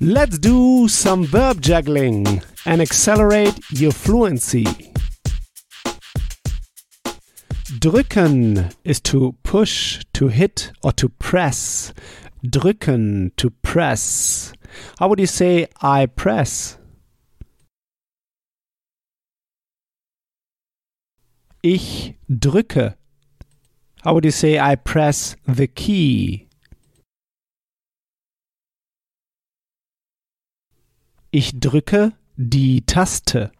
Let's do some verb juggling and accelerate your fluency. Drücken is to push, to hit, or to press. Drücken, to press. How would you say I press? Ich drücke. How would you say I press the key? Ich drücke die Taste.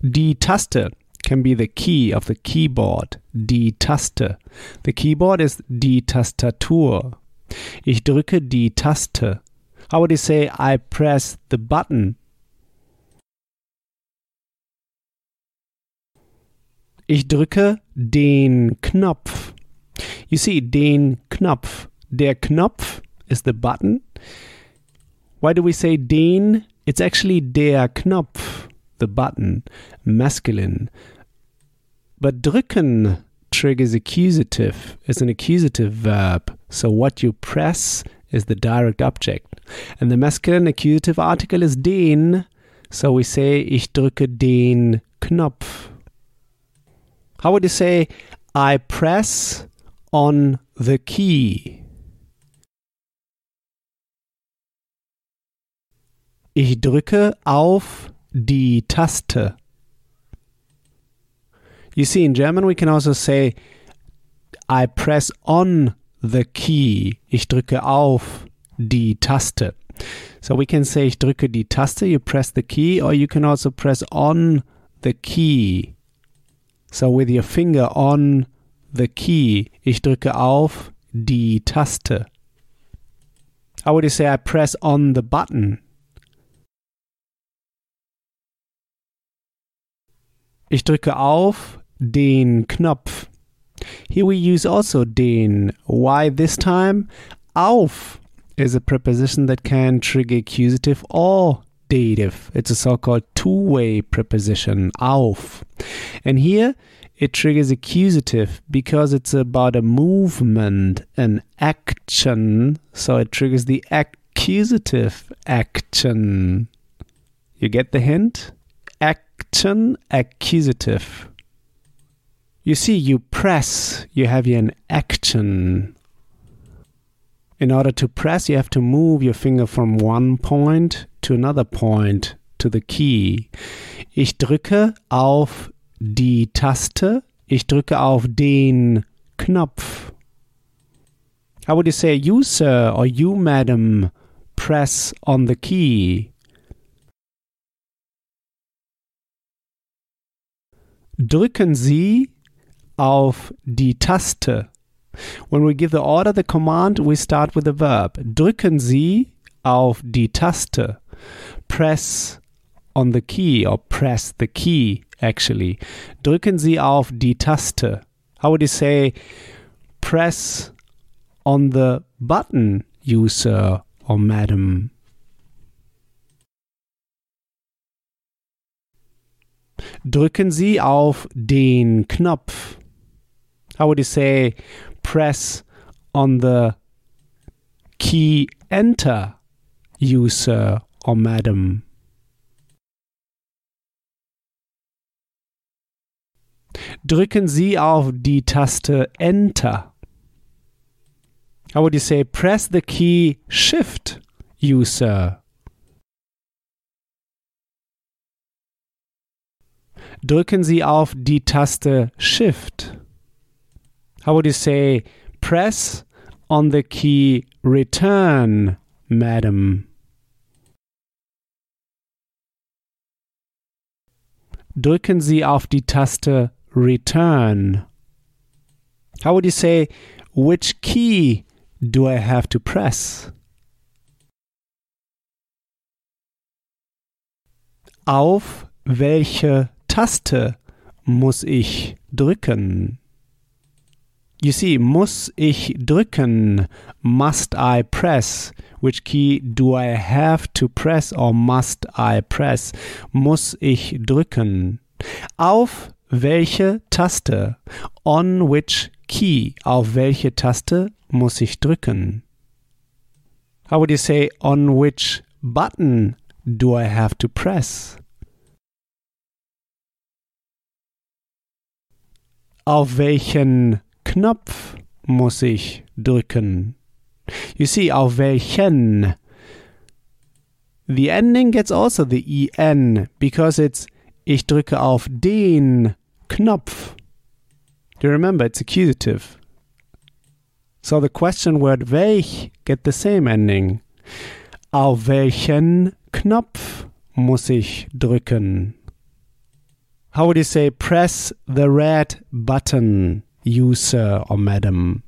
Die Taste can be the key of the keyboard. Die Taste. The keyboard is die Tastatur. Ich drücke die Taste. How would you say I press the button? Ich drücke den Knopf. You see, den Knopf. Der Knopf is the button. Why do we say den? It's actually der Knopf, the button, masculine. But drücken triggers accusative. It's an accusative verb. So what you press is the direct object. And the masculine accusative article is den. So we say ich drücke den Knopf. How would you say I press on the key? Ich drücke auf die Taste. You see, in German we can also say I press on the key. Ich drücke auf die Taste. So we can say ich drücke die Taste, you press the key, or you can also press on the key. So with your finger on the key, ich drücke auf die Taste. How would you say I press on the button? Ich drücke auf den Knopf. Here we use also den. Why this time? Auf is a preposition that can trigger accusative or dative. It's a so called two way preposition, auf. And here it triggers accusative because it's about a movement, an action. So it triggers the accusative action. You get the hint? Action, accusative. You see, you press, you have an action. In order to press, you have to move your finger from one point to another point to the key. Ich drücke auf die Taste. Ich drücke auf den Knopf. How would you say you, sir, or you, madam, press on the key? Drücken Sie auf die Taste. When we give the order, the command, we start with the verb. Drücken Sie auf die Taste. Press on the key or press the key, actually. Drücken Sie auf die Taste. How would you say press on the button, you sir or madam? Drücken Sie auf den Knopf. How would you say press on the key enter, you sir or madam? Drücken Sie auf die Taste Enter. How would you say press the key Shift, you sir? Drücken Sie auf die Taste Shift. How would you say press on the key Return, madam? Drücken Sie auf die Taste Return. How would you say which key do I have to press? Auf welche Taste muss ich drücken? You see, muss ich drücken? Must I press? Which key do I have to press or must I press? Muss ich drücken? Auf welche Taste? On which key? Auf welche Taste muss ich drücken? How would you say on which button do I have to press? Auf welchen Knopf muss ich drücken? You see, auf welchen. The ending gets also the en because it's ich drücke auf den Knopf. Do you remember? It's accusative. So the question word welch get the same ending. Auf welchen Knopf muss ich drücken? How would you say press the red button, you sir or madam?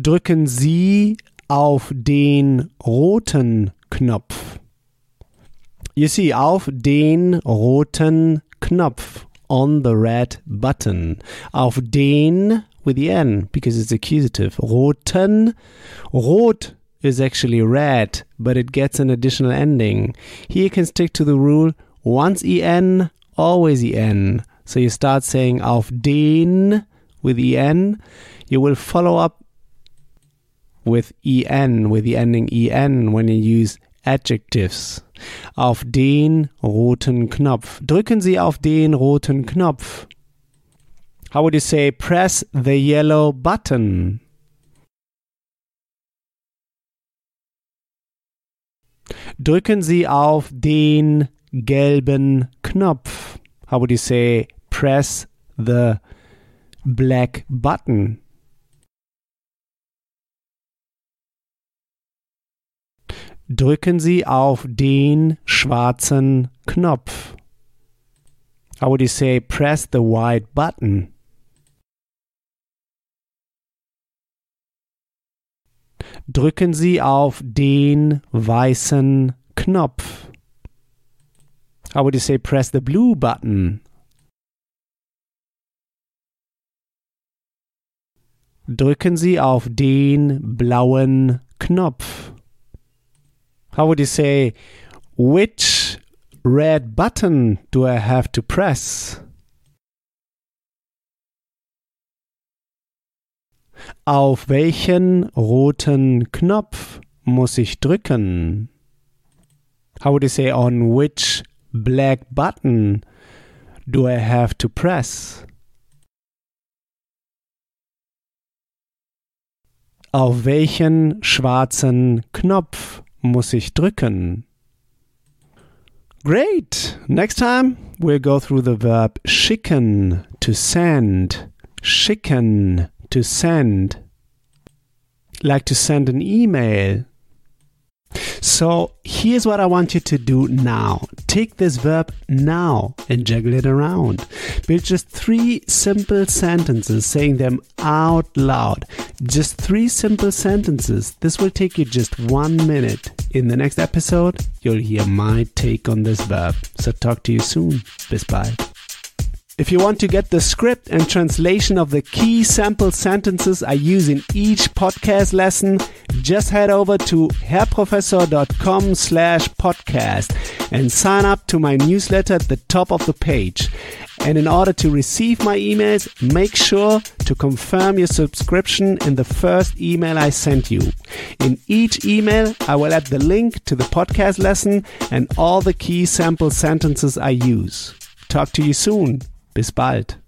Drücken Sie auf den roten Knopf. You see, auf den roten Knopf. On the red button. Auf den with the N because it's accusative. Roten. Rot is actually red, but it gets an additional ending. Here you can stick to the rule once en, always en. So you start saying auf den with en. You will follow up with en, with the ending en when you use adjectives. Auf den roten Knopf. Drücken Sie auf den roten Knopf. How would you say press the yellow button? Drücken Sie auf den gelben Knopf. How would you say press the black button? Drücken Sie auf den schwarzen Knopf. How would you say press the white button? Drücken Sie auf den weißen Knopf. How would you say press the blue button? Drücken Sie auf den blauen Knopf. How would you say which red button do I have to press? Auf welchen roten Knopf muss ich drücken? How would you say on which black button do I have to press? Auf welchen schwarzen Knopf muss ich drücken? Great! Next time we'll go through the verb schicken, to send. Schicken, to send. Like to send an email. So here's what I want you to do now. Take this verb now and juggle it around. Build just three simple sentences, saying them out loud. Just three simple sentences. This will take you just one minute. In the next episode, you'll hear my take on this verb. So talk to you soon. Bis bye. If you want to get the script and translation of the key sample sentences I use in each podcast lesson, just head over to herrprofessor.com slash podcast and sign up to my newsletter at the top of the page. And in order to receive my emails, make sure to confirm your subscription in the first email I sent you. In each email, I will add the link to the podcast lesson and all the key sample sentences I use. Talk to you soon. Bis bald.